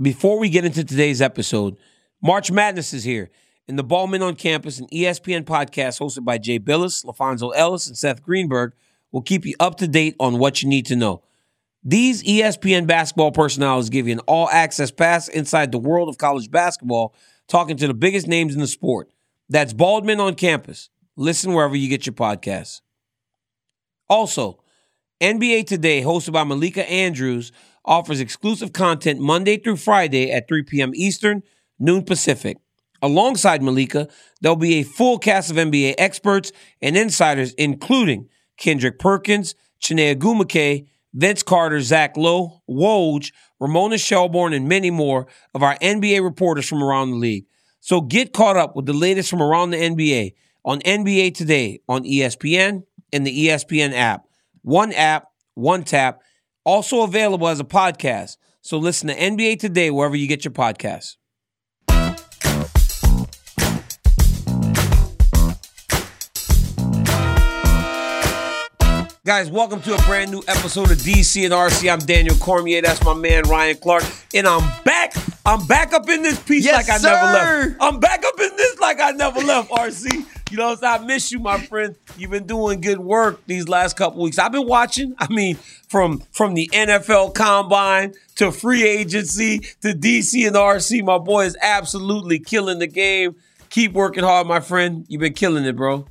before we get into today's episode, March Madness is here. And the Ballmen on Campus, an ESPN podcast hosted by Jay Bilas, LaFonso Ellis, and Seth Greenberg, will keep you up to date on what you need to know. These ESPN basketball personalities give you an all access pass inside the world of college basketball, talking to the biggest names in the sport. That's Baldman on Campus. Listen wherever you get your podcasts. Also, NBA Today, hosted by Malika Andrews, offers exclusive content Monday through Friday at 3 p.m. Eastern, noon Pacific. Alongside Malika, there'll be a full cast of NBA experts and insiders, including Kendrick Perkins, Chiney Ogwumike, Vince Carter, Zach Lowe, Woj, Ramona Shelburne, and many more of our NBA reporters from around the league. So get caught up with the latest from around the NBA on NBA Today on ESPN and the ESPN app. One app, one tap, also available as a podcast. So listen to NBA Today wherever you get your podcasts. Guys, welcome to a brand new episode of DC and RC. I'm Daniel Cormier. That's my man Ryan Clark. And I'm back. I'm back up in this piece Yes, like I never left. I'm back up in this like I never left, RC. You know, what I'm saying? I miss you, my friend. You've been doing good work these last couple weeks. I've been watching. I mean, from from the NFL combine to free agency to DC and RC, my boy is absolutely killing the game. Keep working hard, my friend. You've been killing it, bro.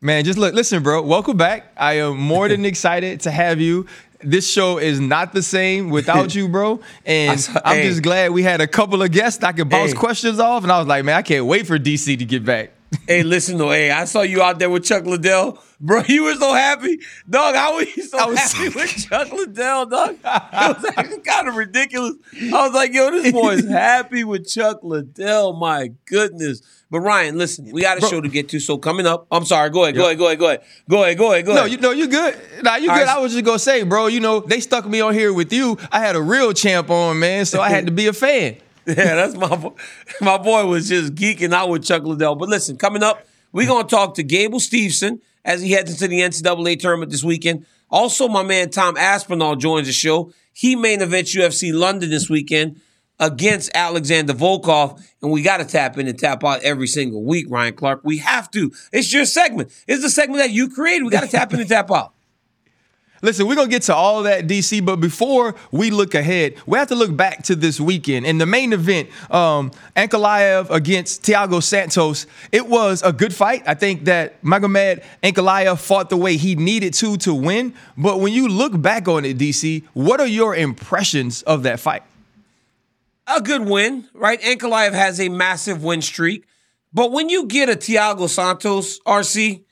Man, just look, listen, bro. Welcome back. I am more than excited to have you. This show is not the same without you, bro. And saw- I'm hey. just glad we had a couple of guests I could bounce Hey. questions off. And I was like, man, I can't wait for DC to get back. Hey, listen though. Hey, I saw you out there with Chuck Liddell, bro. You were so happy, dog. How were you so I was- happy with Chuck Liddell, dog? It was actually kind of ridiculous. I was like, yo, this boy is happy with Chuck Liddell. My goodness. But Ryan, listen, we got a Bro. show to get to. So coming up, I'm sorry. Go ahead. Go ahead. Go ahead. Go ahead. Go ahead. Go ahead. Go No, you know, you good. Nah, you good. right. I was just gonna say, bro, you know, they stuck me on here with you. I had a real champ on, man, so I had to be a fan. Yeah, that's my boy. My boy was just geeking out with Chuck Liddell. But listen, coming up, we're going to talk to Gable Steveson as he heads into the NCAA tournament this weekend. Also, my man Tom Aspinall joins the show. He main events UFC London this weekend against Alexander Volkov. And we got to tap in and tap out every single week, Ryan Clark. We have to. It's your segment. It's the segment that you created. We got to tap in and tap out. Listen, we're gonna get to all that, DC, but before we look ahead, we have to look back to this weekend. In the main event, um, Ankalaev against Thiago Santos, it was a good fight. I think that Magomed Ankalaev fought the way he needed to to win. But when you look back on it, DC, what are your impressions of that fight? a good win, right? Ankalaev has a massive win streak. But when you get a Thiago Santos, RC,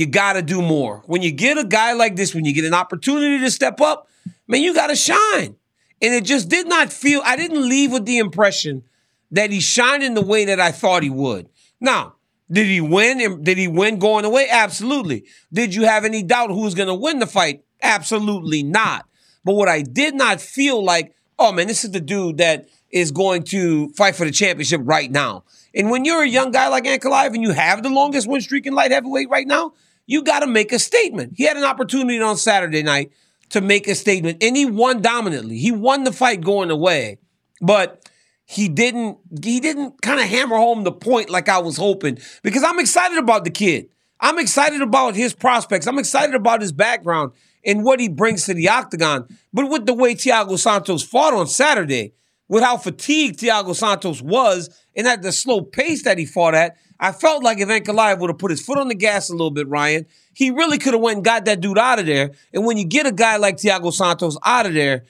you got to do more. When you get a guy like this, when you get an opportunity to step up, man, you got to shine. And it just did not feel, I didn't leave with the impression that he shined in the way that I thought he would. Now, did he win? Did he win going away? Absolutely. Did you have any doubt who was going to win the fight? Absolutely not. But what I did not feel like, oh man, this is the dude that is going to fight for the championship right now. And when you're a young guy like Ankalaev and you have the longest win streak in light heavyweight right now, you got to make a statement. He had an opportunity on Saturday night to make a statement, and he won dominantly. He won the fight going away, but he didn't. He didn't kind of hammer home the point like I was hoping because I'm excited about the kid. I'm excited about his prospects. I'm excited about his background and what he brings to the octagon. But with the way Thiago Santos fought on Saturday, with how fatigued Thiago Santos was and at the slow pace that he fought at, I felt like if Ankalaev would have put his foot on the gas a little bit, Ryan, he really could have went and got that dude out of there. And when you get a guy like Thiago Santos out of there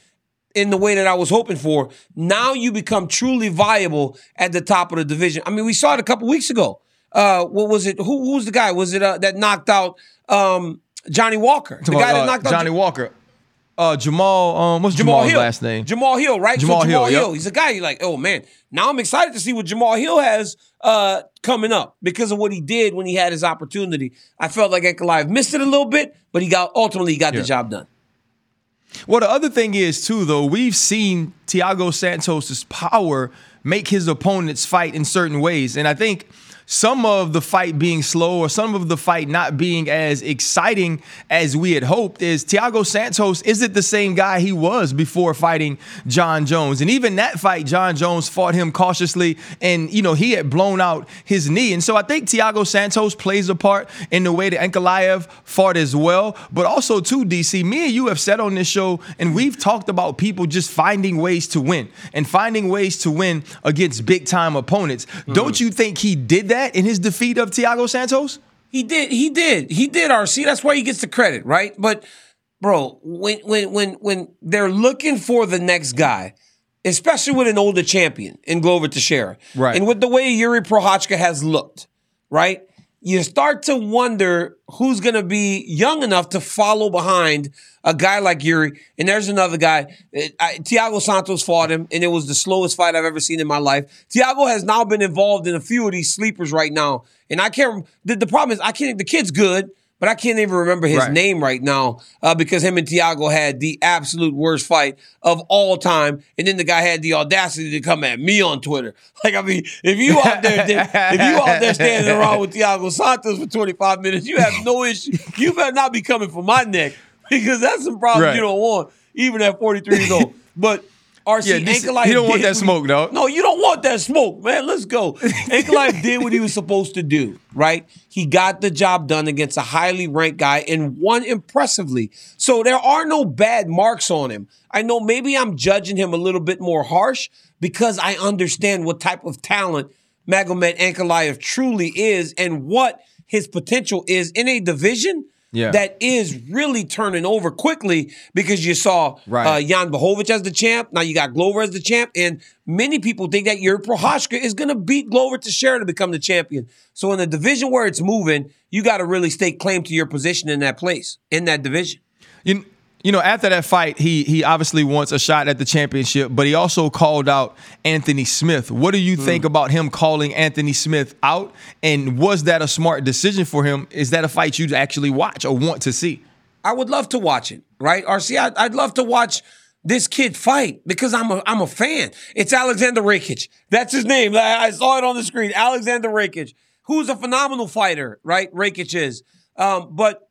in the way that I was hoping for, now you become truly viable at the top of the division. I mean, we saw it a couple weeks ago. Uh, what was it? Who, who was the guy? Was it uh, that knocked out um, Johnny Walker? The guy that Uh, knocked out Johnny Walker. Uh, Jamal, um, what's Jamal Jamal's Hill. last name? Jamal Hill, right? Jamal so Jamal Hill, Hill. yep. He's a guy you're like, oh man. Now I'm excited to see what Jamal Hill has uh, coming up because of what he did when he had his opportunity. I felt like Ankalaev missed it a little bit, but he got ultimately he got Yeah. the job done. Well, the other thing is too, though, we've seen Thiago Santos's power make his opponents fight in certain ways, and I think some of the fight being slow or some of the fight not being as exciting as we had hoped is Thiago Santos isn't the same guy he was before fighting Jon Jones. And even that fight, Jon Jones fought him cautiously and, you know, he had blown out his knee. And so I think Thiago Santos plays a part in the way that Ankalaev fought as well. But also, too, DC, me and you have said on this show, and we've talked about people just finding ways to win and finding ways to win against big time opponents. Mm. Don't you think he did that? That in his defeat of Thiago Santos? He did. He did. He did. RC. That's why he gets the credit, right? But bro, when when when when they're looking for the next guy, especially with an older champion in Glover Teixeira, right, and with the way Yuri Prochazka has looked, right, you start to wonder who's going to be young enough to follow behind a guy like Yuri. And there's another guy. Uh, I, Thiago Santos fought him, and it was the slowest fight I've ever seen in my life. Thiago has now been involved in a few of these sleepers right now. And I can't, the, the problem is, I can't, the kid's good but I can't even remember his right. name right now uh, because him and Thiago had the absolute worst fight of all time. And then the guy had the audacity to come at me on Twitter. Like, I mean, if you out there, if you out there standing around with Thiago Santos for 25 minutes, you have no issue. You better not be coming for my neck because that's some problems right. you don't want, even at 43 years old. But RC yeah, this, Ankalaev You don't want that smoke, though. No, you don't want that smoke, man. Let's go. Ankalaev did what he was supposed to do, right? He got the job done against a highly ranked guy and won impressively. So there are no bad marks on him. I know maybe I'm judging him a little bit more harsh because I understand what type of talent Magomed Ankalaev truly is and what his potential is in a division – yeah. that is really turning over quickly because you saw right. uh, Jan Blachowicz as the champ. Now you got Glover as the champ. And many people think that Yuri Prochazka is going to beat Glover to share to become the champion. So in the division where it's moving, you got to really stake claim to your position in that place, in that division. You, you know, after that fight, he he obviously wants a shot at the championship, but he also called out Anthony Smith. What do you mm. think about him calling Anthony Smith out? And was that a smart decision for him? Is that a fight you'd actually watch or want to see? I would love to watch it, right? RC, I'd, I'd love to watch this kid fight because I'm a I'm a fan. It's Alexander Rakic. That's his name. I saw it on the screen. Alexander Rakic, who's a phenomenal fighter, right? Rakic is. Um, but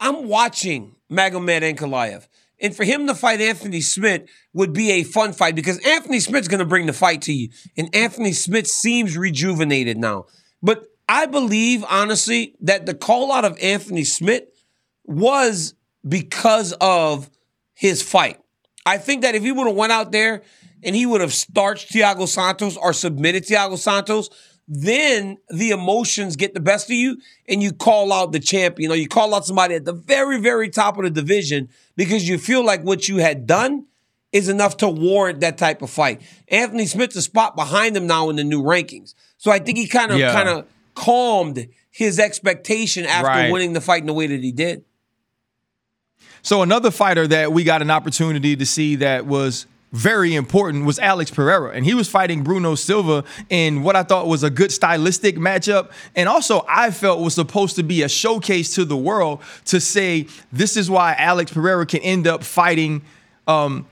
I'm watching Magomed Ankalaev. And for him to fight Anthony Smith would be a fun fight because Anthony Smith's going to bring the fight to you. And Anthony Smith seems rejuvenated now. But I believe, honestly, that the call out of Anthony Smith was because of his fight. I think that if he would have went out there and he would have starched Thiago Santos or submitted Thiago Santos, then the emotions get the best of you and you call out the champion or you call out somebody at the very, very top of the division because you feel like what you had done is enough to warrant that type of fight. Anthony Smith's a spot behind him now in the new rankings. So I think he kind of yeah. kind of calmed his expectation after right. winning the fight in the way that he did. So another fighter that we got an opportunity to see that was very important was Alex Pereira, and he was fighting Bruno Silva in what I thought was a good stylistic matchup, and also I felt was supposed to be a showcase to the world to say this is why Alex Pereira can end up fighting. Um,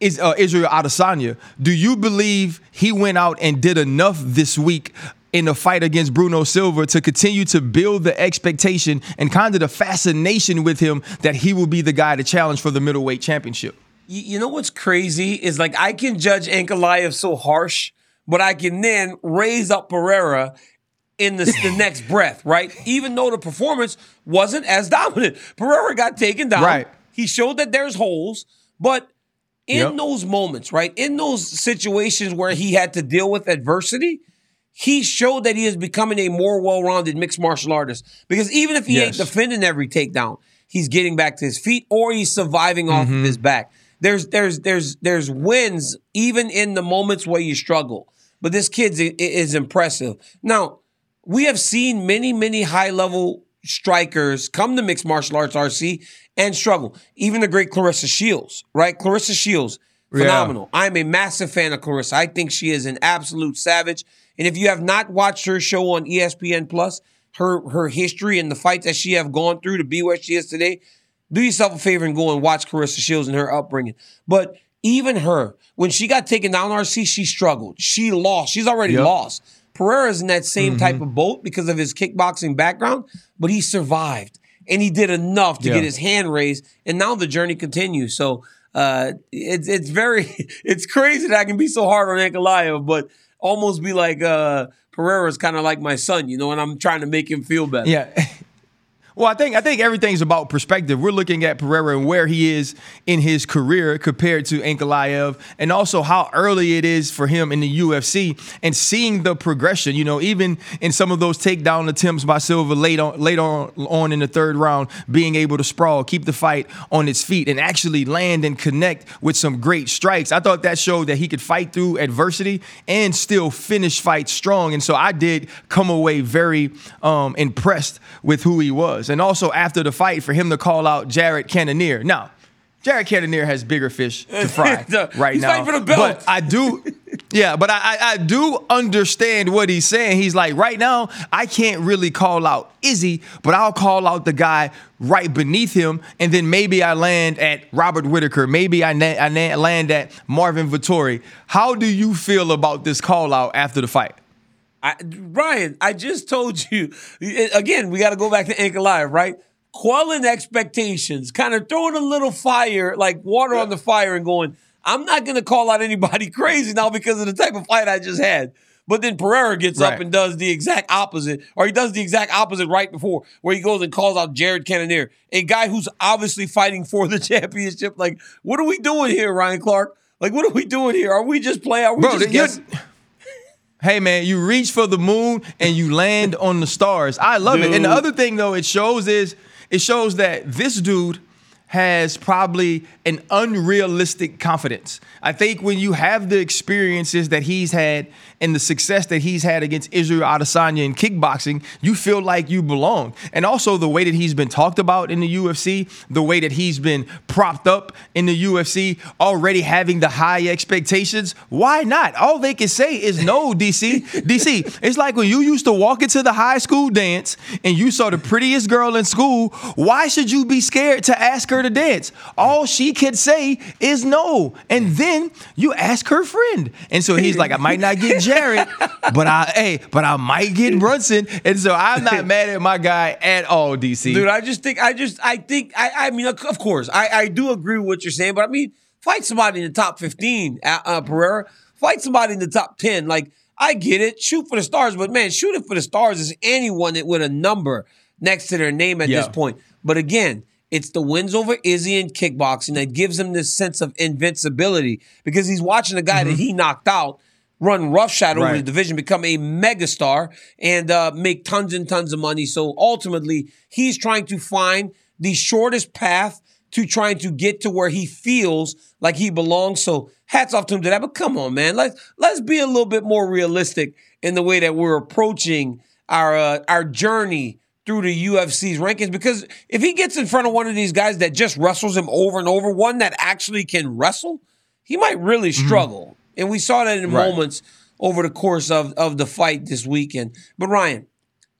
is uh, Israel Adesanya. Do you believe he went out and did enough this week in the fight against Bruno Silva to continue to build the expectation and kind of the fascination with him that he will be the guy to challenge for the middleweight championship? You know what's crazy is like I can judge Ankalaev so harsh, but I can then raise up Pereira in the, the next breath, right? Even though the performance wasn't as dominant. Pereira got taken down. Right. He showed that there's holes, but in yep. those moments, right? In those situations where he had to deal with adversity, he showed that he is becoming a more well-rounded mixed martial artist. Because even if he yes. ain't defending every takedown, he's getting back to his feet or he's surviving off mm-hmm. of his back there's there's there's there's wins even in the moments where you struggle. But this kid is impressive. Now, we have seen many many high level strikers come to mixed martial arts RC and struggle. Even the great Claressa Shields, right? Claressa Shields, phenomenal. Yeah. I'm a massive fan of Claressa. I think she is an absolute savage. And if you have not watched her show on ESPN Plus, her her history and the fights that she have gone through to be where she is today, do yourself a favor and go and watch Claressa Shields and her upbringing. But even her, when she got taken down RC, she struggled. She lost. She's already yep. lost. Pereira's in that same mm-hmm. type of boat because of his kickboxing background, but he survived and he did enough to yeah. get his hand raised, and now the journey continues. So uh, it's it's very it's crazy that I can be so hard on Ankalaev, but almost be like uh, Pereira's kind of like my son, you know, and I'm trying to make him feel better. Yeah. Well, I think I think everything's about perspective. We're looking at Pereira and where he is in his career compared to Ankalaev, and also how early it is for him in the UFC, and seeing the progression. You know, even in some of those takedown attempts by Silva late on late on, on in the third round, being able to sprawl, keep the fight on its feet, and actually land and connect with some great strikes. I thought that showed that he could fight through adversity and still finish fights strong. And so I did come away very um, impressed with who he was and also after the fight for him to call out Jared Cannonier. Now, Jared Cannonier has bigger fish to fry right he's now. For the belt. But I do, yeah, but I, I do understand what he's saying. He's like, right now, I can't really call out Izzy, but I'll call out the guy right beneath him, and then maybe I land at Robert Whitaker. Maybe I, na- I na- land at Marvin Vettori. How do you feel about this call out after the fight? I, Ryan, I just told you again. We got to go back to Ankalaev, right? Quelling expectations, kind of throwing a little fire, like water on the fire, and going. I'm not going to call out anybody crazy now because of the type of fight I just had. But then Pereira gets right. up and does the exact opposite, or he does the exact opposite right before, where he goes and calls out Jared Cannonier, a guy who's obviously fighting for the championship. Like, what are we doing here, Ryan Clark? Like, what are we doing here? Are we just playing? Are we Bro, just guessing? Hey man, you reach for the moon and you land on the stars. I love dude. it. And the other thing though, it shows is it shows that this dude has probably an unrealistic confidence. I think when you have the experiences that he's had and the success that he's had against Israel Adesanya in kickboxing, you feel like you belong. And also the way that he's been talked about in the UFC, the way that he's been propped up in the UFC, already having the high expectations. Why not? All they can say is no, DC. DC, it's like when you used to walk into the high school dance and you saw the prettiest girl in school, why should you be scared to ask her to dance? All she could say is no. And then you ask her friend. And so he's like, I might not get Jared, but I hey, but I might get Brunson. And so I'm not mad at my guy at all, DC. Dude, I just think I just I think I I mean of course I I do agree with what you're saying, but I mean fight somebody in the top 15, uh, uh, Pereira. Fight somebody in the top 10. Like I get it, shoot for the stars, but man, shooting for the stars is anyone that with a number next to their name at yeah. this point. But again, it's the wins over Izzy in kickboxing that gives him this sense of invincibility because he's watching a guy mm-hmm. that he knocked out run roughshod over the division, become a megastar, and uh, make tons and tons of money. So ultimately, he's trying to find the shortest path to trying to get to where he feels like he belongs. So hats off to him to that. But come on, man, let's let's be a little bit more realistic in the way that we're approaching our uh, our journey through the UFC's rankings. Because if he gets in front of one of these guys that just wrestles him over and over, one that actually can wrestle, he might really mm-hmm. struggle. Mm-hmm. And we saw that in right. moments over the course of, of the fight this weekend. But Ryan,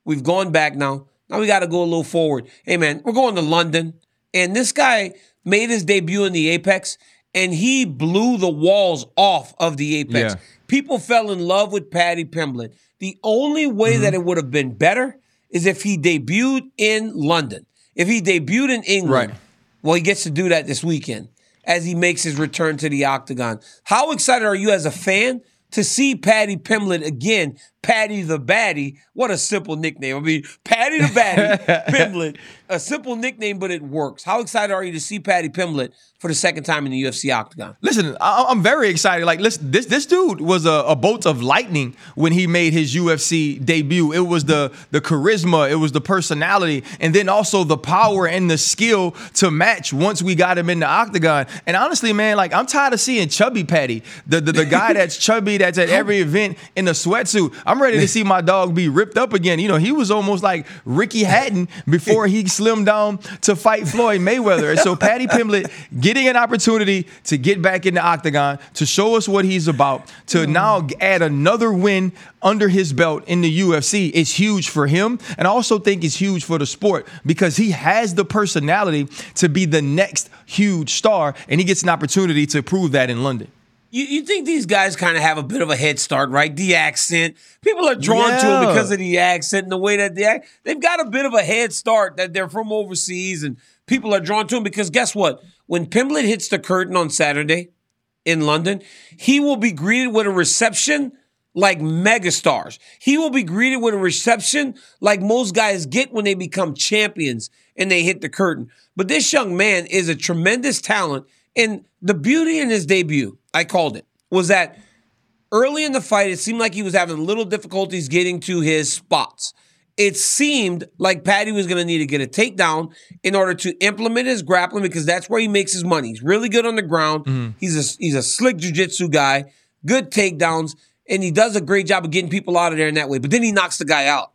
we've gone back now. Now we got to go a little forward. Hey, man, we're going to London. And this guy made his debut in the Apex and he blew the walls off of the Apex. Yeah. People fell in love with Paddy Pimblett. The only way mm-hmm. that it would have been better is if he debuted in London. If he debuted in England, right. well, he gets to do that this weekend as he makes his return to the octagon. How excited are you as a fan to see Paddy Pimblett again? Paddy the Baddie. What a simple nickname. I mean, Paddy the Baddie, Pimblett. A simple nickname, but it works. How excited are you to see Paddy Pimblett for the second time in the UFC octagon. Listen, I- am very excited. Like, listen, this this dude was a, a, bolt of lightning when he made his UFC debut. It was the the charisma, it was the personality, and then also the power and the skill to match once we got him in the octagon. And honestly, man, like I'm tired of seeing chubby Paddy, the the, the guy that's chubby that's at every event in a sweatsuit. I'm ready to see my dog be ripped up again. You know, he was almost like Ricky Hatton before he slimmed down to fight Floyd Mayweather. And so Paddy Pimblett getting an opportunity to get back in the octagon, to show us what he's about, to mm. now add another win under his belt in the UFC is huge for him. And I also think it's huge for the sport because he has the personality to be the next huge star, and he gets an opportunity to prove that in London. You, you think these guys kind of have a bit of a head start, right? The accent. People are drawn yeah. to him because of the accent and the way that they act. They've got a bit of a head start that they're from overseas and people are drawn to him because guess what? When Pimblett hits the curtain on Saturday in London, he will be greeted with a reception like megastars. He will be greeted with a reception like most guys get when they become champions and they hit the curtain. But this young man is a tremendous talent. And the beauty in his debut, I called it, was that early in the fight, it seemed like he was having little difficulties getting to his spots. It seemed like Paddy was going to need to get a takedown in order to implement his grappling because that's where he makes his money. He's really good on the ground. Mm-hmm. He's a he's a slick jiu-jitsu guy, good takedowns, and he does a great job of getting people out of there in that way. But then he knocks the guy out,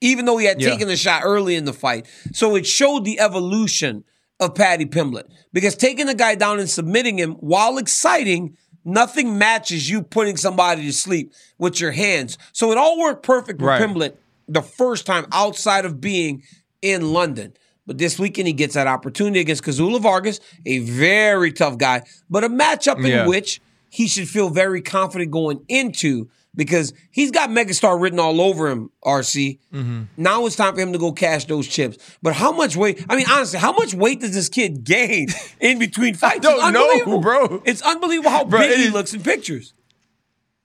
even though he had yeah. taken the shot early in the fight. So it showed the evolution of Paddy Pimblett because taking the guy down and submitting him while exciting Nothing matches you putting somebody to sleep with your hands. So it all worked perfect with right. Pimblett the first time outside of being in London. But this weekend he gets that opportunity against Kazula Vargas, a very tough guy, but a matchup in yeah. which he should feel very confident going into because he's got megastar written all over him, RC. Mm-hmm. Now it's time for him to go cash those chips. But how much weight? I mean, honestly, how much weight does this kid gain in between fights? I don't know, bro. It's unbelievable how bro, big he looks in pictures.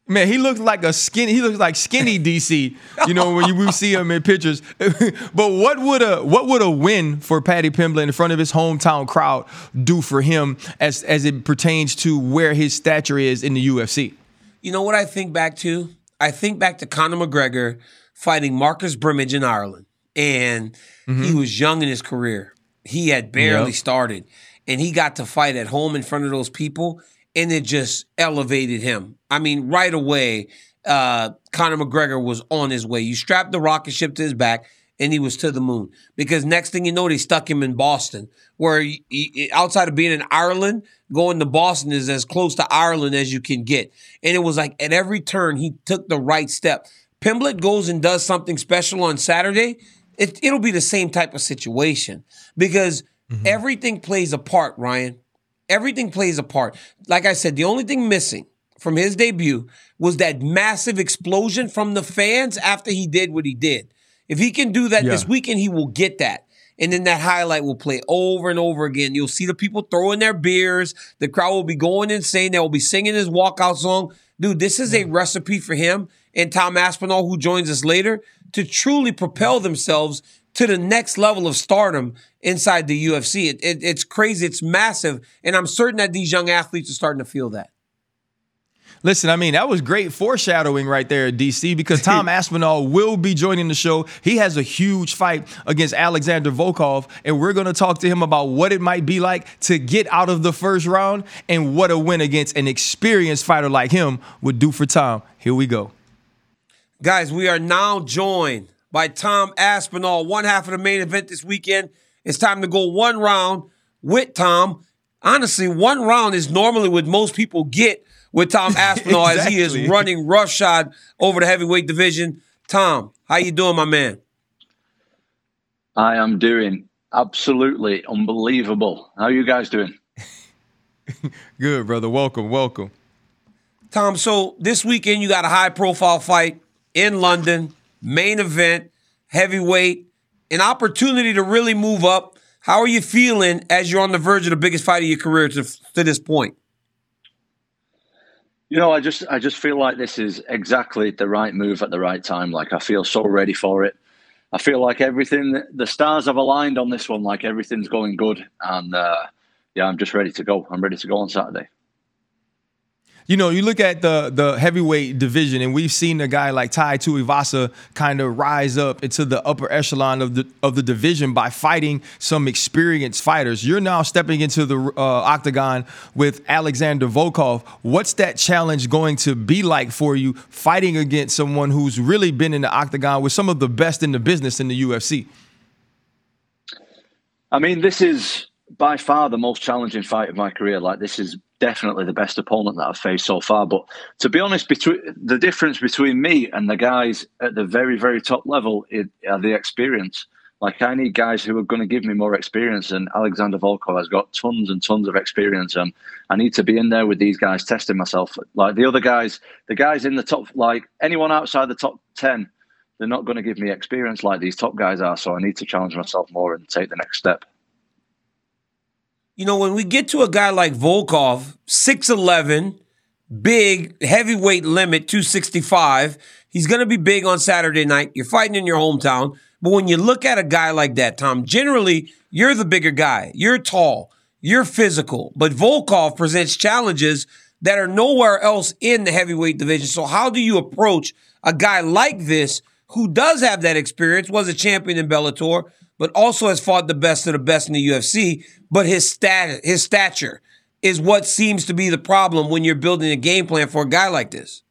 Man, he looks like a skinny. He looks like skinny DC. You know when you we see him in pictures. but what would a what would a win for Paddy Pimblett in front of his hometown crowd do for him as as it pertains to where his stature is in the UFC? You know what I think back to? I think back to Conor McGregor fighting Marcus Brimage in Ireland. And mm-hmm. he was young in his career. He had barely yep. started. And he got to fight at home in front of those people. And it just elevated him. I mean, right away, uh, Conor McGregor was on his way. You strapped the rocket ship to his back and he was to the moon. Because next thing you know, they stuck him in Boston, where he, he, outside of being in Ireland, going to Boston is as close to Ireland as you can get. And it was like at every turn, he took the right step. Pimblett goes and does something special on Saturday. It, it'll be the same type of situation because mm-hmm. everything plays a part, Ryan. Everything plays a part. Like I said, the only thing missing from his debut was that massive explosion from the fans after he did what he did. If he can do that yeah. this weekend, he will get that. And then that highlight will play over and over again. You'll see the people throwing their beers. The crowd will be going insane. They will be singing his walkout song. Dude, this is a recipe for him and Tom Aspinall, who joins us later, to truly propel themselves to the next level of stardom inside the UFC. It, it, it's crazy. It's massive. And I'm certain that these young athletes are starting to feel that. Listen, I mean, that was great foreshadowing right there at DC because Tom Aspinall will be joining the show. He has a huge fight against Alexander Volkov, and we're going to talk to him about what it might be like to get out of the first round and what a win against an experienced fighter like him would do for Tom. Here we go. Guys, we are now joined by Tom Aspinall, one half of the main event this weekend. It's time to go one round with Tom. Honestly, one round is normally what most people get with Tom Aspinall exactly. as he is running roughshod over the heavyweight division. Tom, how you doing, my man? I am doing absolutely unbelievable. How are you guys doing? Good, brother. Welcome, welcome. Tom, so this weekend you got a high profile fight in London, main event, heavyweight, an opportunity to really move up. How are you feeling as you're on the verge of the biggest fight of your career to, to this point? You know, I just I just feel like this is exactly the right move at the right time. Like I feel so ready for it. I feel like everything the stars have aligned on this one. Like everything's going good, and uh, yeah, I'm just ready to go. I'm ready to go on Saturday you know, you look at the the heavyweight division, and we've seen a guy like Tai Tuivasa kind of rise up into the upper echelon of the of the division by fighting some experienced fighters. You're now stepping into the uh, octagon with Alexander Volkov. What's that challenge going to be like for you, fighting against someone who's really been in the octagon with some of the best in the business in the UFC? I mean, this is by far the most challenging fight of my career. Like this is definitely the best opponent that I've faced so far. But to be honest, between the difference between me and the guys at the very, very top level is, are the experience. Like I need guys who are going to give me more experience, and Alexander Volkov has got tons and tons of experience, and I need to be in there with these guys, testing myself. Like the other guys, the guys in the top, like anyone outside the top ten, they're not going to give me experience like these top guys are. So I need to challenge myself more and take the next step. You know, when we get to a guy like Volkov, six eleven, big heavyweight limit, two sixty five. He's going to be big on Saturday night. You're fighting in your hometown. But when you look at a guy like that, Tom, generally you're the bigger guy. You're tall. You're physical. But Volkov presents challenges that are nowhere else in the heavyweight division. So how do you approach a guy like this who does have that experience, was a champion in Bellator, but also has fought the best of the best in the UFC, but his stat his stature is what seems to be the problem when you're building a game plan for a guy like this.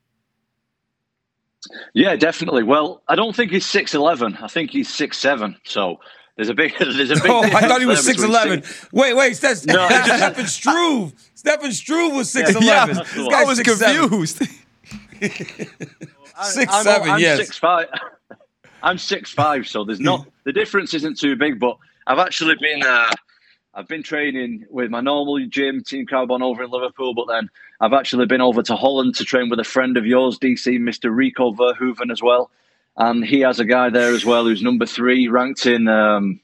Yeah, definitely. Well, I don't think he's six eleven. I think he's six seven. So there's a big there's a big. Oh, I thought he was six eleven. Wait, wait, that's no. Stefan Struve. Stefan Struve was six eleven. Yeah, this guy was confused. six I'm, seven. I'm yes, six five. I'm six five, so there's not the difference isn't too big. But I've actually been uh, I've been training with my normal gym, Team Kaobon, over in Liverpool, but then I've actually been over to Holland to train with a friend of yours, DC, Mr. Rico Verhoeven, as well. And he has a guy there as well who's number three ranked in. Um,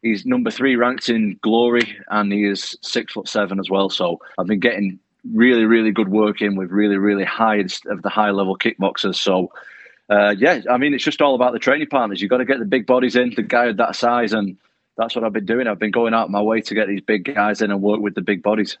he's number three ranked in Glory, and he is six foot seven as well. So I've been getting really, really good work in with really, really high of the high level kickboxers. So uh, yeah, I mean, it's just all about the training partners. You've got to get the big bodies in, the guy of that size, and that's what I've been doing. I've been going out my way to get these big guys in and work with the big bodies.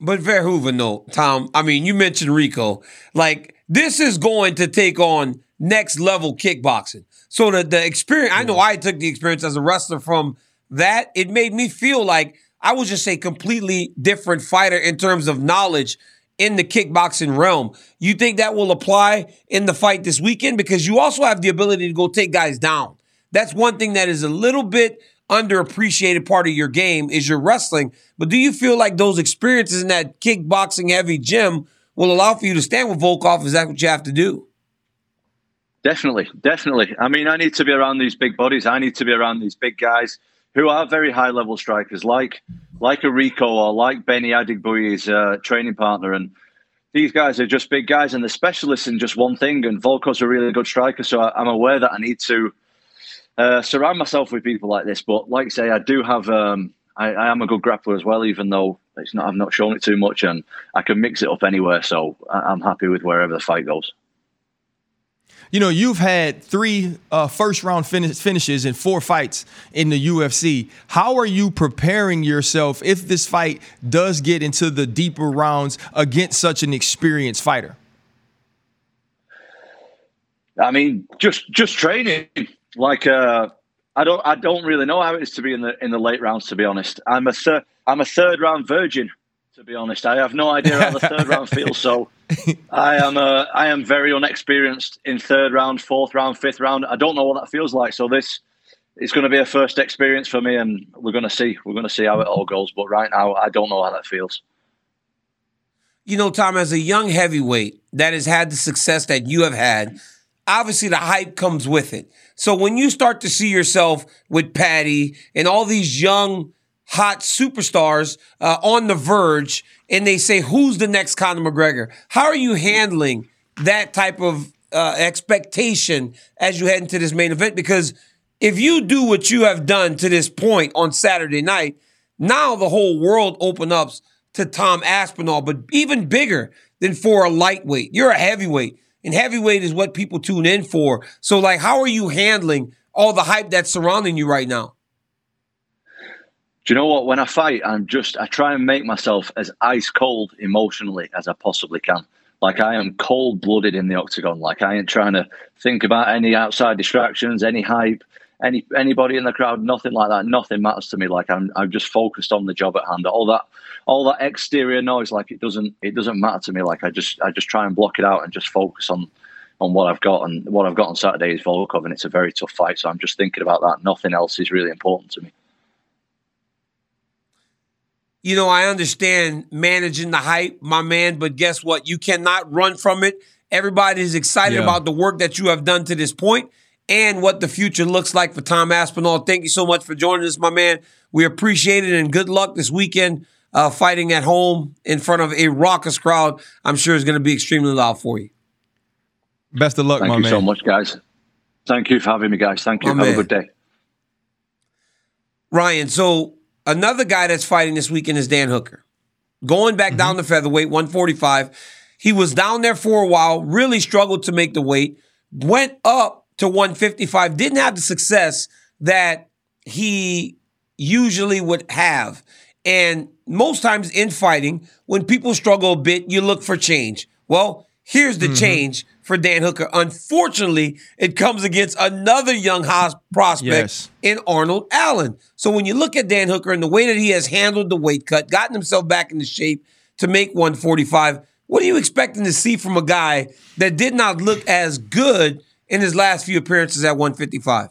But Verhoeven, though, Tom, I mean, you mentioned Rico. Like, this is going to take on next level kickboxing. So the, the experience, yeah. I know I took the experience as a wrestler from that. It made me feel like I was just a completely different fighter in terms of knowledge in the kickboxing realm. You think that will apply in the fight this weekend? Because you also have the ability to go take guys down. That's one thing that is a little bit underappreciated part of your game is your wrestling. But do you feel like those experiences in that kickboxing heavy gym will allow for you to stand with Volkov? Is that what you have to do? Definitely, definitely. I mean, I need to be around these big bodies. I need to be around these big guys who are very high level strikers, like like a Rico or like Benny Adegbuyi's uh, training partner. And these guys are just big guys and they're specialists in just one thing. And Volkov's a really good striker, so I, am aware that I need to uh, surround myself with people like this. But like I say, I do have. Um, I, I, am a good grappler as well, even though it's not. I've not shown it too much, and I can mix it up anywhere. So I, I'm happy with wherever the fight goes. You know, you've had three uh, first round finish- finishes in four fights in the UFC. How are you preparing yourself if this fight does get into the deeper rounds against such an experienced fighter? I mean, just just training. Like, uh, I don't I don't really know how it is to be in the in the late rounds. To be honest, I'm a third I'm a third round virgin. To be honest, I have no idea how the third round feels. So I am uh, I am very unexperienced in third round, fourth round, fifth round. I don't know what that feels like. So this it's going to be a first experience for me, and we're going to see. We're going to see how it all goes. But right now, I don't know how that feels. You know, Tom, as a young heavyweight that has had the success that you have had, obviously the hype comes with it. So when you start to see yourself with Paddy and all these young, hot superstars uh, on the verge, and they say, "Who's the next Conor McGregor?" How are you handling that type of uh, expectation as you head into this main event? Because if you do what you have done to this point on Saturday night, now the whole world opens up to Tom Aspinall, but even bigger than for a lightweight. You're a heavyweight and heavyweight is what people tune in for. So, like, how are you handling all the hype that's surrounding you right now? Do you know what? When I fight, I'm just I try and make myself as ice cold emotionally as I possibly can. Like I am cold blooded in the octagon. Like I ain't trying to think about any outside distractions, any hype, any anybody in the crowd, nothing like that. Nothing matters to me. Like I'm I'm just focused on the job at hand. All that all that exterior noise, like it doesn't it doesn't matter to me. Like I just I just try and block it out and just focus on on what I've got. And what I've got on Saturday is Volkov, and it's a very tough fight. So I'm just thinking about that. Nothing else is really important to me. You know, I understand managing the hype, my man, but guess what? You cannot run from it. Everybody is excited yeah. about the work that you have done to this point and what the future looks like for Tom Aspinall. Thank you so much for joining us, my man. We appreciate it and good luck this weekend uh, fighting at home in front of a raucous crowd. I'm sure is going to be extremely loud for you. Best of luck, Thank my man. Thank you so much, guys. Thank you for having me, guys. Thank you. My Have man. a good day. Ryan, so another guy that's fighting this weekend is Dan Hooker. Going back down mm-hmm. to featherweight, 145. He was down there for a while, really struggled to make the weight, went up to 155, didn't have the success that he usually would have. And most times in fighting, when people struggle a bit, you look for change. Well, here's the mm-hmm. change for Dan Hooker. Unfortunately, it comes against another young prospect Yes. in Arnold Allen. So when you look at Dan Hooker and the way that he has handled the weight cut, gotten himself back into shape to make 145, what are you expecting to see from a guy that did not look as good in his last few appearances at 155?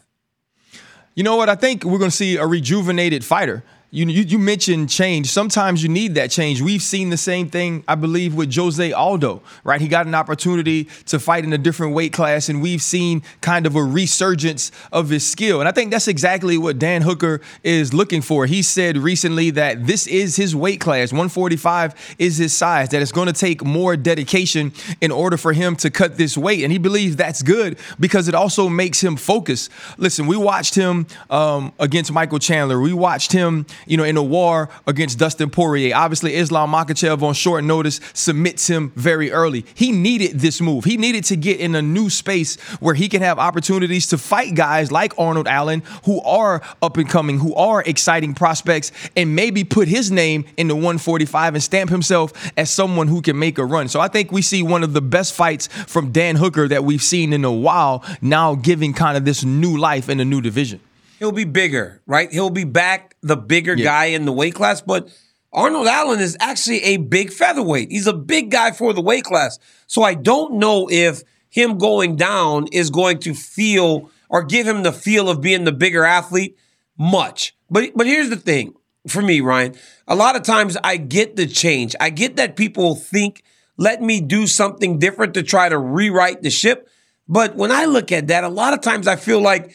You know what? I think we're going to see a rejuvenated fighter. You, you you mentioned change. Sometimes you need that change. We've seen the same thing, I believe, with Jose Aldo, right? He got an opportunity to fight in a different weight class, and we've seen kind of a resurgence of his skill. And I think that's exactly what Dan Hooker is looking for. He said recently that this is his weight class. 145 is his size, that it's going to take more dedication in order for him to cut this weight. And he believes that's good because it also makes him focus. Listen, we watched him um, against Michael Chandler. We watched him, you know, in a war against Dustin Poirier. Obviously, Islam Makhachev on short notice submits him very early. He needed this move. He needed to get in a new space where he can have opportunities to fight guys like Arnold Allen who are up and coming, who are exciting prospects, and maybe put his name in the 145 and stamp himself as someone who can make a run. So I think we see one of the best fights from Dan Hooker that we've seen in a while now giving kind of this new life in a new division. He'll be bigger, right? He'll be back the bigger guy in the weight class, but Arnold Allen is actually a big featherweight. He's a big guy for the weight class. So I don't know if him going down is going to feel or give him the feel of being the bigger athlete much. But but here's the thing for me, Ryan. A lot of times I get the change. I get that people think let me do something different to try to rewrite the ship. But when I look at that, a lot of times I feel like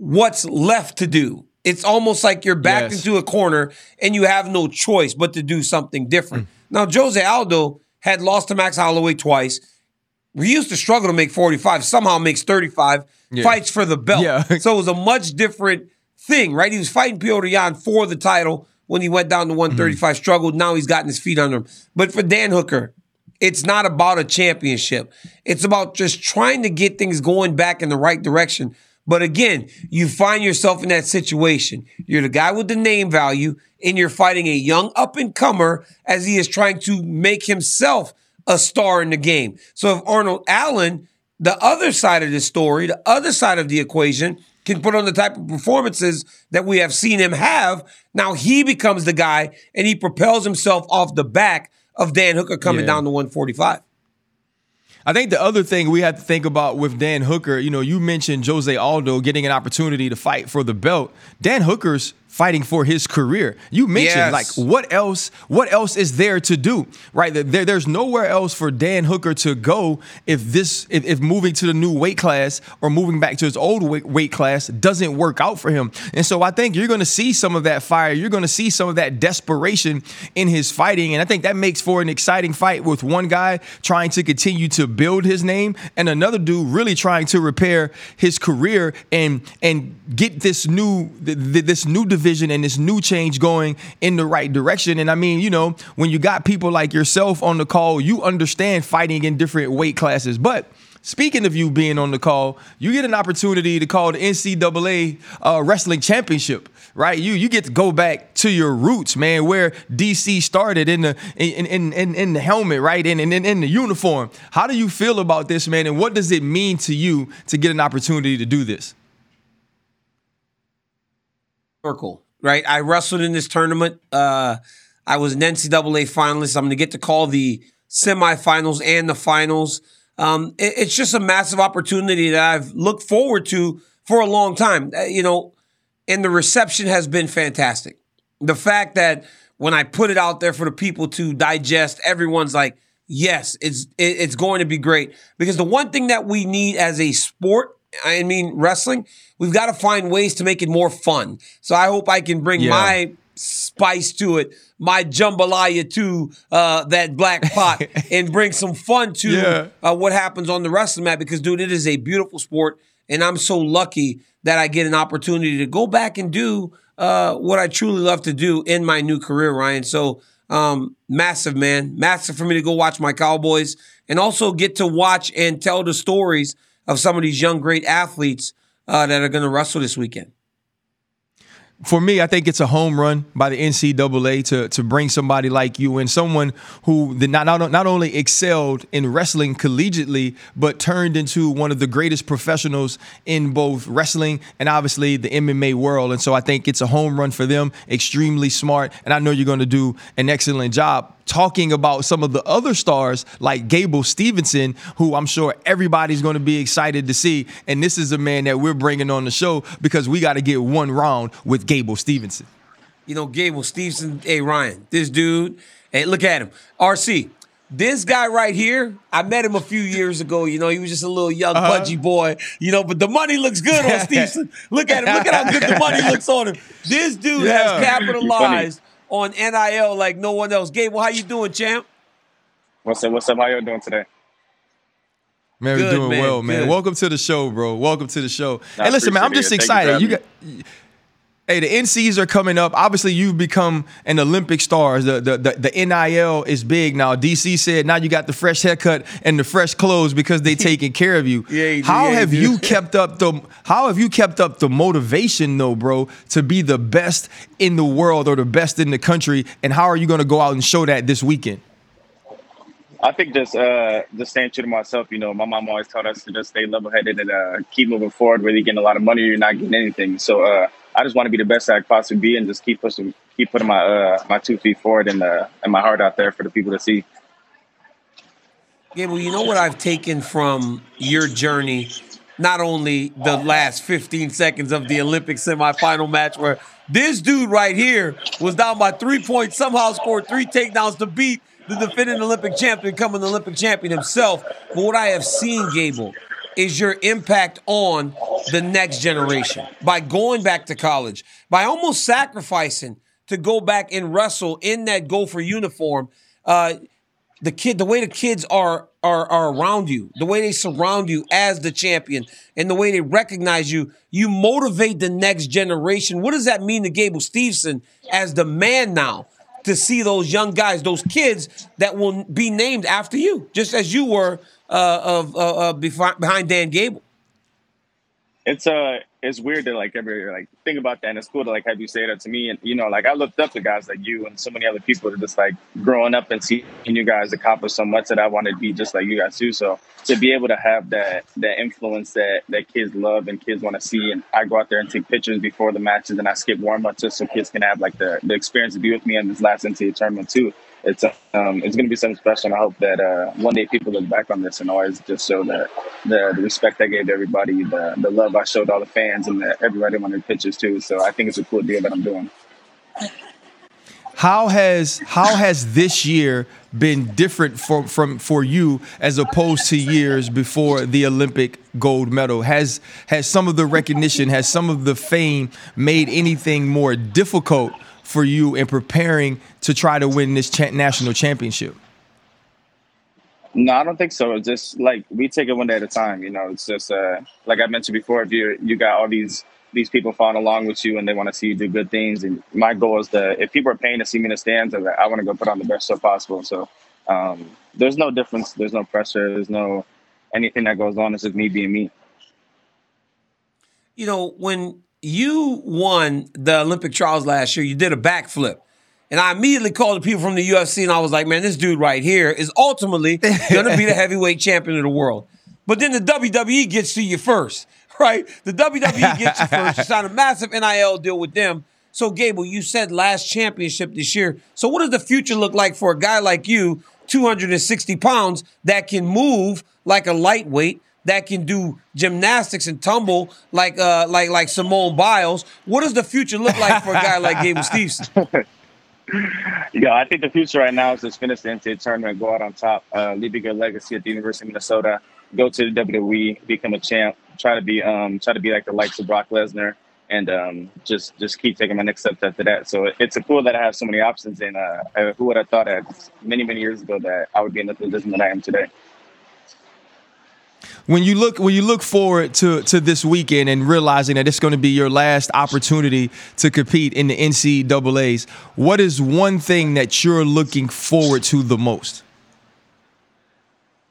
what's left to do. It's almost like you're backed Yes. into a corner and you have no choice but to do something different. Mm. Now, Jose Aldo had lost to Max Holloway twice. He used to struggle to make 45, somehow makes 35, fights for the belt. Yeah. so it was a much different thing, right? He was fighting Petr Yan for the title when he went down to 135, mm-hmm. struggled. Now he's gotten his feet under him. But for Dan Hooker, it's not about a championship. It's about just trying to get things going back in the right direction. But again, you find yourself in that situation. You're the guy with the name value, and you're fighting a young up and comer as he is trying to make himself a star in the game. So if Arnold Allen, the other side of the story, the other side of the equation, can put on the type of performances that we have seen him have, now he becomes the guy and he propels himself off the back of Dan Hooker coming Yeah. down to 145. I think the other thing we have to think about with Dan Hooker, you know, you mentioned Jose Aldo getting an opportunity to fight for the belt. Dan Hooker's fighting for his career. You mentioned Yes. like what else what else is there to do? Right? There, there's nowhere else for Dan Hooker to go if this if, if moving to the new weight class or moving back to his old weight, weight class doesn't work out for him. And so I think you're going to see some of that fire. You're going to see some of that desperation in his fighting and I think that makes for an exciting fight with one guy trying to continue to build his name and another dude really trying to repair his career and and get this new th- th- this new division and this new change going in the right direction. And I mean, you know, when you got people like yourself on the call, you understand fighting in different weight classes. But Speaking of you being on the call, you get an opportunity to call the NCAA uh, Wrestling Championship, right? You you get to go back to your roots, man, where DC started in the in in in, in the helmet, right, in, in in the uniform. How do you feel about this, man, and what does it mean to you to get an opportunity to do this? Circle, right? I wrestled in this tournament. Uh, I was an NCAA finalist. I'm going to get to call the semifinals and the finals. Um, it- it's just a massive opportunity that I've looked forward to for a long time. Uh, you know, and the reception has been fantastic. The fact that when I put it out there for the people to digest, everyone's like, "Yes, it's it- it's going to be great." Because the one thing that we need as a sport I mean, wrestling, we've got to find ways to make it more fun. So I hope I can bring Yeah. my spice to it, my jambalaya to uh, that black pot, and bring some fun to Yeah. uh, what happens on the wrestling mat. Because, dude, it is a beautiful sport, and I'm so lucky that I get an opportunity to go back and do uh, what I truly love to do in my new career, Ryan. So, um, massive, man, massive for me to go watch my Cowboys and also get to watch and tell the stories of some of these young, great athletes uh, that are going to wrestle this weekend. for me, I think it's a home run by the NCAA to to bring somebody like you and someone who not not, not only excelled in wrestling collegiately, but turned into one of the greatest professionals in both wrestling and obviously the MMA world. And so I think it's a home run for them. Extremely smart, and I know you're going to do an excellent job talking about some of the other stars like Gable Stevenson, who I'm sure everybody's going to be excited to see. And this is a man that we're bringing on the show because we got to get one round with Gable Stevenson. You know, Gable Stevenson, hey, Ryan, this dude, hey, look at him. RC, this guy right here, I met him a few years ago. You know, he was just a little young, Uh-huh. pudgy boy, you know, but the money looks good on Stevenson. Look at him. Look at how good the money looks on him. This dude Yeah. has capitalized on NIL like no one else. Gable, how you doing, champ? What's up? What's up? How y'all doing today? Man, Good, we're doing man, well, man. good. Welcome to the show, bro. Welcome to the show. I hey, listen, man, I'm just it. Thank you excited. You got. Hey, the NCs are coming up. Obviously, you've become an Olympic star. The, the the the NIL is big now. DC said now you got the fresh haircut and the fresh clothes because they taking care of you. Yeah, he do, how yeah, have you kept up the How have you kept up the motivation though, bro, to be the best in the world or the best in the country? And how are you going to go out and show that this weekend? I think just uh just staying true to myself. You know, my mom always taught us to just stay level headed and uh, keep moving forward. Whether you're getting a lot of money or you're not getting anything. So uh, I just want to be the best I could possibly be and just keep pushing, keep putting my uh my two feet forward and uh and my heart out there for the people to see. Gable, you know what I've taken from your journey? Not only the last 15 seconds of the Olympic semifinal match, where this dude right here was down by three points, somehow scored three takedowns to beat the defending Olympic champion, becoming the Olympic champion himself. But what I have seen, Gable, is your impact on the next generation by going back to college, by almost sacrificing to go back and wrestle in that Gopher uniform. Uh, the kid, the way the kids are are are around you, the way they surround you as the champion, and the way they recognize you, you motivate the next generation. What does that mean to Gable Stevenson as the man now to see those young guys, those kids that will be named after you, just as you were uh, of uh, uh, behind Dan Gable? It's uh it's weird to like ever like think about that and it's cool to like have you say that to me and you know like I looked up to guys like you and so many other people that just like growing up and seeing you guys accomplish so much that I wanted to be just like you guys too. So to be able to have that that influence that that kids love and kids want to see and I go out there and take pictures before the matches and I skip warm up just so kids can have like the, the experience to be with me in this last NCAA tournament too. It's um it's gonna be something special and I hope that uh one day people look back on this and always just show that the, the respect I gave to everybody, the the love I showed all the fans and the, everybody wanted pictures too. So I think it's a cool deal that I'm doing. How has how has this year been different for from for you as opposed to years before the Olympic gold medal? Has has some of the recognition, has some of the fame made anything more difficult for you in preparing to try to win this cha- national championship? No, I don't think so. It's just like we take it one day at a time. You know, it's just uh, like I mentioned before. If you you got all these these people following along with you and they want to see you do good things, and my goal is to if people are paying to see me in the stands, I I want to go put on the best show possible. So um, there's no difference. There's no pressure. There's no anything that goes on. It's just me being me. you know, when you won the Olympic trials last year, you did a backflip. And I immediately called the people from the UFC and I was like, man, this dude right here is ultimately going to be the heavyweight champion of the world. But then the WWE gets to you first, right? The WWE gets you first. You signed a massive NIL deal with them. So, Gable, you said last championship this year. So, what does the future look like for a guy like you, 260 pounds, that can move like a lightweight? That can do gymnastics and tumble like uh like like Simone Biles. What does the future look like for a guy like Gable Stevenson? Yeah, I think the future right now is just finish the NCAA tournament, go out on top, uh, leave a good legacy at the University of Minnesota, go to the WWE, become a champ, try to be um, try to be like the likes of Brock Lesnar, and um, just just keep taking my next steps after that. So it's a cool that I have so many options, and uh, who would have thought at many many years ago that I would be in the position that I am today when you look when you look forward to to this weekend and realizing that it's going to be your last opportunity to compete in the NCAA's, what is one thing that you're looking forward to the most?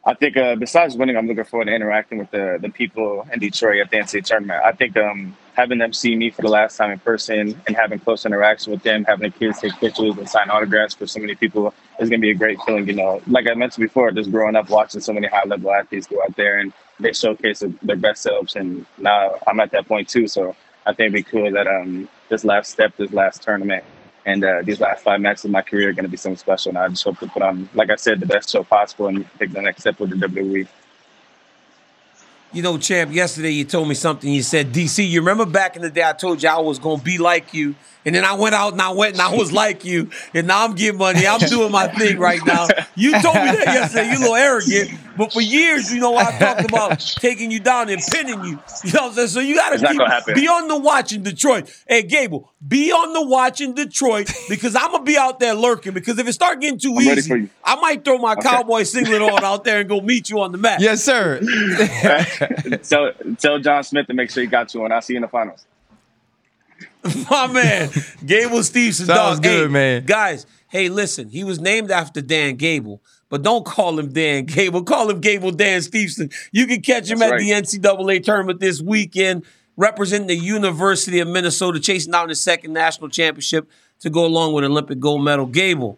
I think uh, besides winning, I'm looking forward to interacting with the the people in Detroit at the NCAA tournament. I think um, having them see me for the last time in person and having close interaction with them, having the kids take pictures and sign autographs for so many people is going to be a great feeling. You know, like I mentioned before, just growing up watching so many high level athletes go out there and they showcase their best selves, and now I'm at that point too. So I think it'd be cool that um, this last step, this last tournament, and uh, these last five matches of my career are going to be something special. And I just hope to put on, like I said, the best show possible and take the next step with the WWE. You know, champ, yesterday you told me something. You said, DC, you remember back in the day I told you I was going to be like you. And then I went out and I went and I was like you. And now I'm getting money. I'm doing my thing right now. You told me that yesterday. You a little arrogant. But for years, you know, I talked about taking you down and pinning you. You know what I'm saying? So you got to be on the watch in Detroit. Hey, Gable, be on the watch in Detroit because I'm going to be out there lurking. Because if it start getting too I'm easy, I might throw my okay. cowboy singlet on out there and go meet you on the mat. Yes, sir. tell, tell John Smith to make sure he got you, and I'll see you in the finals. My man, Gable Stevenson. Sounds dog. good, hey, man. Guys, hey, listen, he was named after Dan Gable, but don't call him Dan Gable. Call him Gable Dan Stevenson. You can catch him That's at right. the NCAA tournament this weekend, representing the University of Minnesota, chasing down his second national championship to go along with Olympic gold medal. Gable,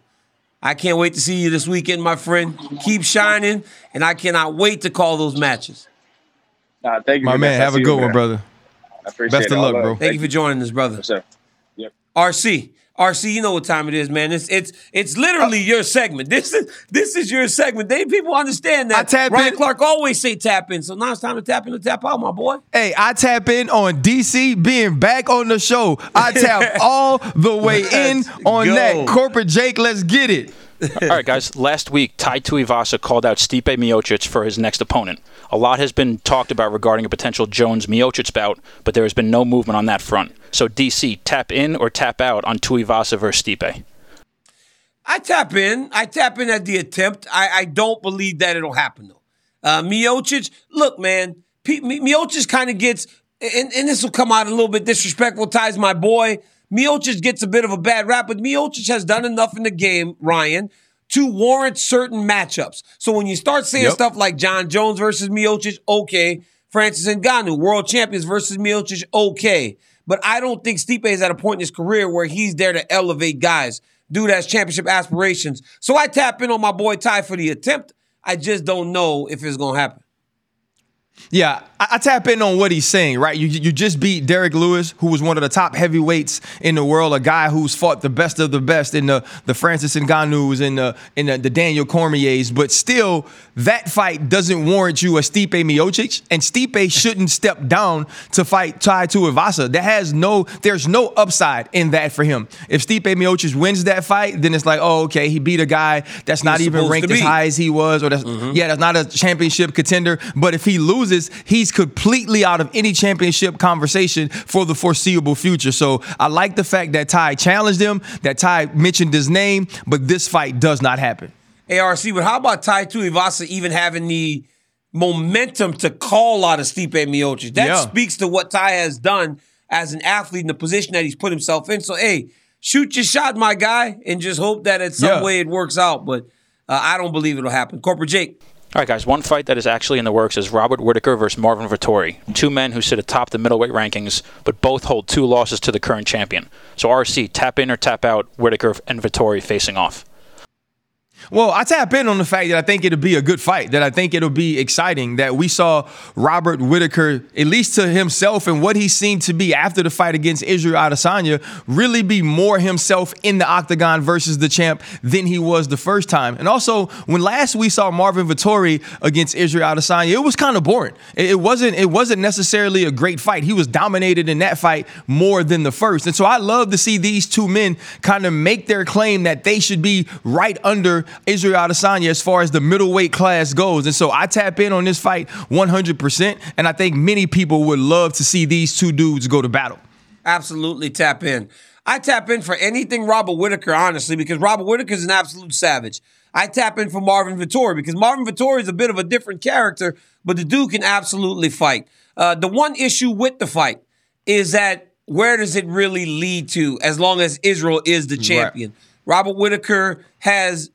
I can't wait to see you this weekend, my friend. Keep shining, and I cannot wait to call those matches. Uh, thank you, my man. Have a good one, brother. I appreciate Best of luck, bro. Thank, Thank you for joining us, brother. Yes, sir. Yep. RC. RC, you know what time it is, man. It's it's it's literally uh, your segment. This is this is your segment. They people understand that. I tap Ryan in. Clark always say tap in, so now it's time to tap in to tap out, my boy. Hey, I tap in on DC being back on the show. I tap all the way in on go. that corporate Jake. Let's get it. All right, guys. Last week, Tai Tuivasa called out Stipe Miocic for his next opponent. A lot has been talked about regarding a potential Jones Miocic bout, but there has been no movement on that front. So, DC, tap in or tap out on Tuivasa versus Stipe? I tap in. I tap in at the attempt. I, I don't believe that it'll happen, though. Uh, Miocic, look, man, P- Miocic kind of gets, and, and this will come out a little bit disrespectful, ties my boy. Miocic gets a bit of a bad rap, but Miocic has done enough in the game, Ryan, to warrant certain matchups. So when you start saying yep. stuff like Jon Jones versus Miocic, okay. Francis Ngannou, world champions versus Miocic, okay. But I don't think Stipe is at a point in his career where he's there to elevate guys. Dude has championship aspirations. So I tap in on my boy Ty for the attempt. I just don't know if it's going to happen. Yeah, I, I, tap in on what he's saying, right? You you just beat Derrick Lewis, who was one of the top heavyweights in the world, a guy who's fought the best of the best in the the Francis Ngannou's and the in the, the Daniel Cormier's, but still that fight doesn't warrant you a Stipe Miocic, and Stipe shouldn't step down to fight Tai Tuivasa. That has no, there's no upside in that for him. If Stipe Miocic wins that fight, then it's like, oh, okay, he beat a guy that's He's not even ranked as high as he was, or that's mm-hmm. yeah, that's not a championship contender. But if he loses, he's completely out of any championship conversation for the foreseeable future. So I like the fact that Ty challenged him, that Ty mentioned his name, but this fight does not happen. ARC, but how about Tai Tuivasa even having the momentum to call out of Stipe Miocic? That yeah. speaks to what Ty has done as an athlete in the position that he's put himself in. So, hey, shoot your shot, my guy, and just hope that in some yeah. way it works out. But uh, I don't believe it'll happen. Corporate Jake. All right, guys. One fight that is actually in the works is Robert Whitaker versus Marvin Vettori. Two men who sit atop the middleweight rankings, but both hold two losses to the current champion. So, RC, tap in or tap out Whitaker and Vettori facing off. Well, I tap in on the fact that I think it'll be a good fight, that I think it'll be exciting, that we saw Robert Whitaker, at least to himself and what he seemed to be after the fight against Israel Adesanya, really be more himself in the octagon versus the champ than he was the first time. And also, when last we saw Marvin Vettori against Israel Adesanya, it was kind of boring. It wasn't, it wasn't necessarily a great fight. He was dominated in that fight more than the first. And so I love to see these two men kind of make their claim that they should be right under Israel Adesanya as far as the middleweight class goes. And so I tap in on this fight 100%. And I think many people would love to see these two dudes go to battle. Absolutely tap in. I tap in for anything Robert Whitaker, honestly, because Robert Whitaker is an absolute savage. I tap in for Marvin Vettori because Marvin Vettori is a bit of a different character, but the dude can absolutely fight. Uh, the one issue with the fight is that where does it really lead to as long as Israel is the champion? Right. Robert Whitaker has,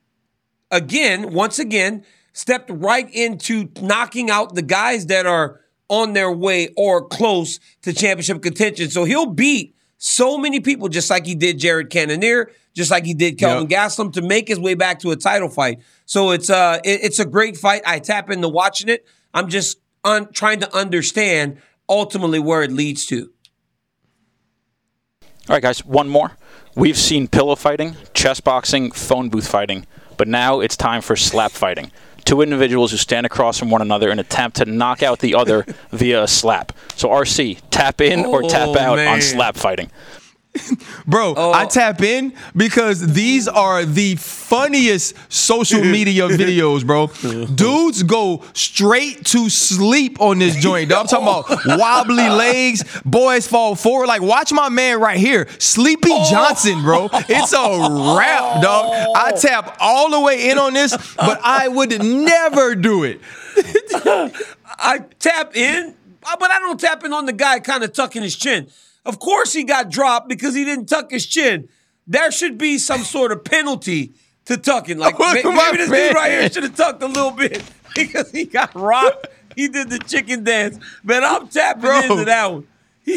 again, once again, stepped right into knocking out the guys that are on their way or close to championship contention. So he'll beat so many people, just like he did Jared Cannonier, just like he did Kelvin yep. Gastelum, to make his way back to a title fight. So it's uh it, it's a great fight. I tap into watching it. I'm just un- trying to understand ultimately where it leads to. All right, guys, one more. We've seen pillow fighting, chess boxing, phone booth fighting, but now it's time for slap fighting. Two individuals who stand across from one another and attempt to knock out the other via a slap. So, RC, tap in or tap oh, out man. on slap fighting. Bro, oh. I tap in because these are the funniest social media videos, bro. Dudes go straight to sleep on this joint. I'm talking about wobbly legs, boys fall forward. Like, watch my man right here, Sleepy oh. Johnson, bro. It's a wrap, dog. I tap all the way in on this, but I would never do it. I tap in, Uh, but I don't tap in on the guy kind of tucking his chin. Of course he got dropped because he didn't tuck his chin. There should be some sort of penalty to tucking. Like maybe, this dude right here should have tucked a little bit because he got rocked. He did the chicken dance. Man, I'm tapping Bro. into that one. He,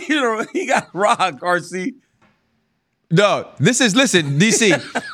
he got rocked, RC. Dog, this is listen, DC.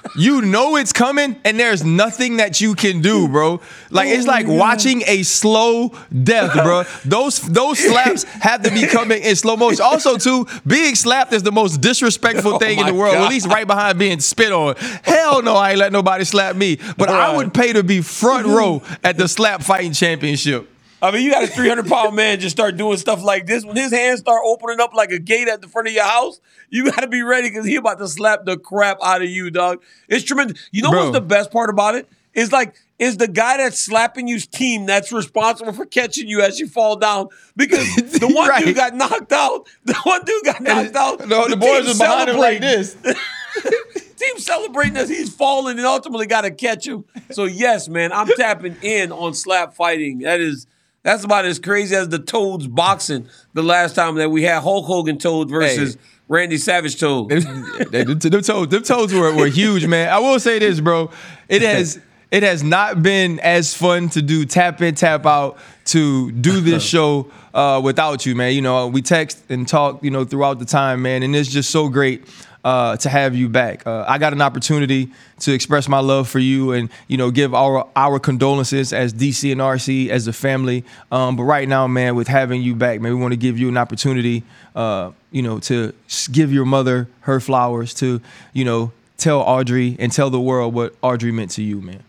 you know it's coming, and there's nothing that you can do, bro. Like it's like watching a slow death, bro. Those those slaps have to be coming in slow motion. Also, too, being slapped is the most disrespectful oh thing in the world. At least right behind being spit on. Hell no, I ain't let nobody slap me. But. I would pay to be front row at the slap fighting championship. I mean, you got a 300 pound man just start doing stuff like this. When his hands start opening up like a gate at the front of your house, you got to be ready because he about to slap the crap out of you, dog. It's tremendous. You know Bro. what's the best part about it? it? Is like, is the guy that's slapping you's team that's responsible for catching you as you fall down because the one right. dude got knocked out. The one dude got knocked out. No, the, the boys are behind him like this. team celebrating as he's falling and ultimately got to catch him. So yes, man, I'm tapping in on slap fighting. That is that's about as crazy as the Toads boxing the last time that we had Hulk Hogan Toad versus hey. Randy Savage Toad. them, them, toads, them toads were, were huge, man. I will say this, bro. It has it has not been as fun to do tap in, tap out to do this show uh, without you, man. You know, we text and talk, you know, throughout the time, man, and it's just so great uh, to have you back. Uh, I got an opportunity to express my love for you and you know give our our condolences as DC and RC as a family. Um, but right now, man, with having you back, man, we want to give you an opportunity, uh, you know, to give your mother her flowers, to you know tell Audrey and tell the world what Audrey meant to you, man.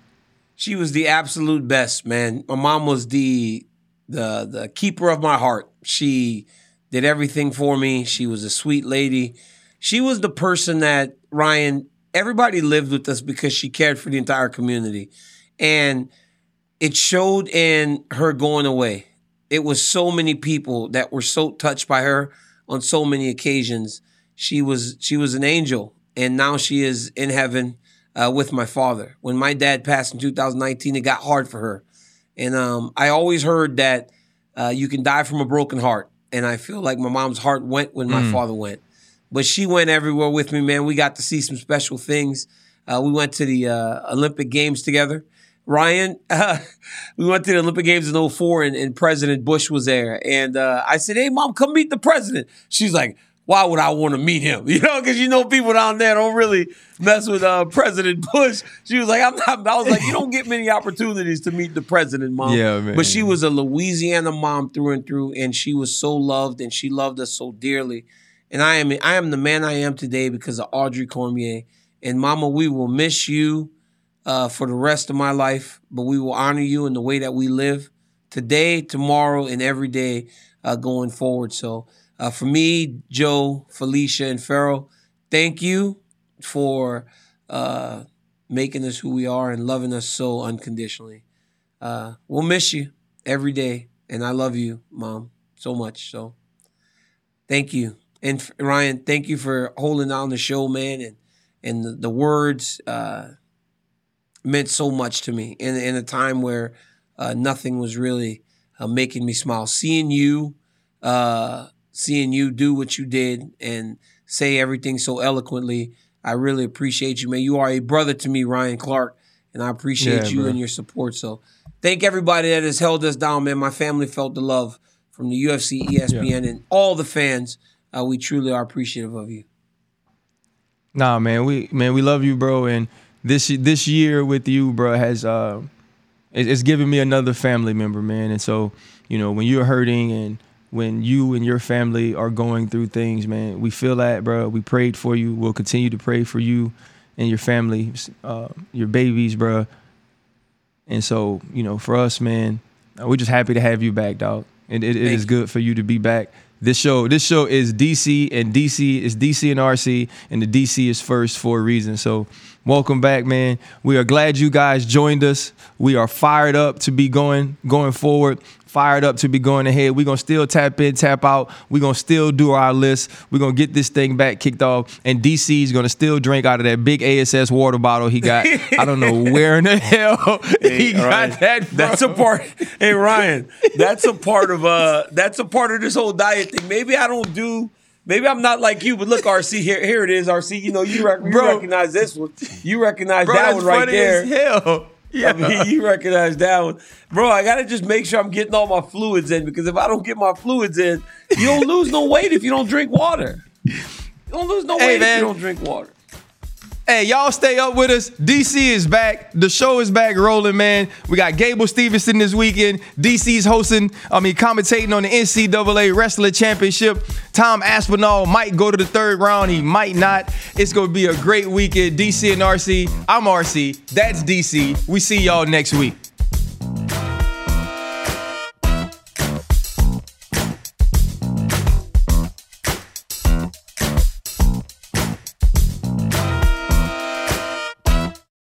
She was the absolute best, man. My mom was the the the keeper of my heart. She did everything for me. She was a sweet lady she was the person that Ryan, everybody lived with us because she cared for the entire community. And it showed in her going away. It was so many people that were so touched by her on so many occasions. She was she was an angel, and now she is in heaven uh, with my father. When my dad passed in 2019, it got hard for her, and um, I always heard that uh, you can die from a broken heart, and I feel like my mom's heart went when my mm. father went but she went everywhere with me, man. We got to see some special things. Uh, we went to the uh, Olympic Games together. Ryan, uh, we went to the Olympic Games in 04 and, and President Bush was there. And uh, I said, hey, mom, come meet the president. She's like, why would I want to meet him? You know, because you know people down there don't really mess with uh, President Bush. She was like, I'm not. I was like, you don't get many opportunities to meet the president, mom. Yeah, man. But she was a Louisiana mom through and through, and she was so loved, and she loved us so dearly. And I am I am the man I am today because of Audrey Cormier. And Mama, we will miss you uh, for the rest of my life, but we will honor you in the way that we live today, tomorrow, and every day uh, going forward. So uh, for me, Joe, Felicia, and Farrell, thank you for uh, making us who we are and loving us so unconditionally. Uh, we'll miss you every day, and I love you, mom, so much. So, thank you, and Ryan, thank you for holding down the show, man, and and the, the words uh, meant so much to me in in a time where uh, nothing was really uh, making me smile. Seeing you, uh, seeing you do what you did and say everything so eloquently. I really appreciate you, man. You are a brother to me, Ryan Clark, and I appreciate Yeah, you bro. and your support. So, thank everybody that has held us down, man. My family felt the love from the UFC, ESPN, and all the fans. Uh, we truly are appreciative of you. Nah, man, we man, we love you, bro. And this this year with you, bro, has uh, it's given me another family member, man. And so, you know, when you're hurting and when you and your family are going through things, man, we feel that, bro. We prayed for you. We'll continue to pray for you and your family, uh, your babies, bro. And so, you know, for us, man, uh, we're just happy to have you back, dog. And it, it is good for you to be back. This show, this show is DC and DC is DC and RC, and the DC is first for a reason. So, welcome back, man. We are glad you guys joined us. We are fired up to be going going forward. Fired up to be going ahead. We're gonna still tap in, tap out. We're gonna still do our list. We're gonna get this thing back kicked off. And DC is gonna still drink out of that big ASS water bottle he got. I don't know where in the hell he got Ryan, that from. That's a part. Hey Ryan, that's a part of uh that's a part of this whole diet thing. Maybe I don't do. Maybe I'm not like you, but look, RC here. Here it is, RC. You know you, rec- you recognize this one. You recognize Bro, that one right there. as hell. Yeah. I mean, you recognize that one, bro. I gotta just make sure I'm getting all my fluids in because if I don't get my fluids in, you don't lose no weight if you don't drink water. You don't lose no Hey, weight if you don't drink water. Hey, y'all stay up with us. DC is back. The show is back rolling, man. We got Gable Stevenson this weekend. DC's hosting, I mean, commentating on the NCAA Wrestling Championship. Tom Aspinall might go to the third round. He might not. It's going to be a great weekend. DC and RC. I'm RC. That's DC. We see y'all next week.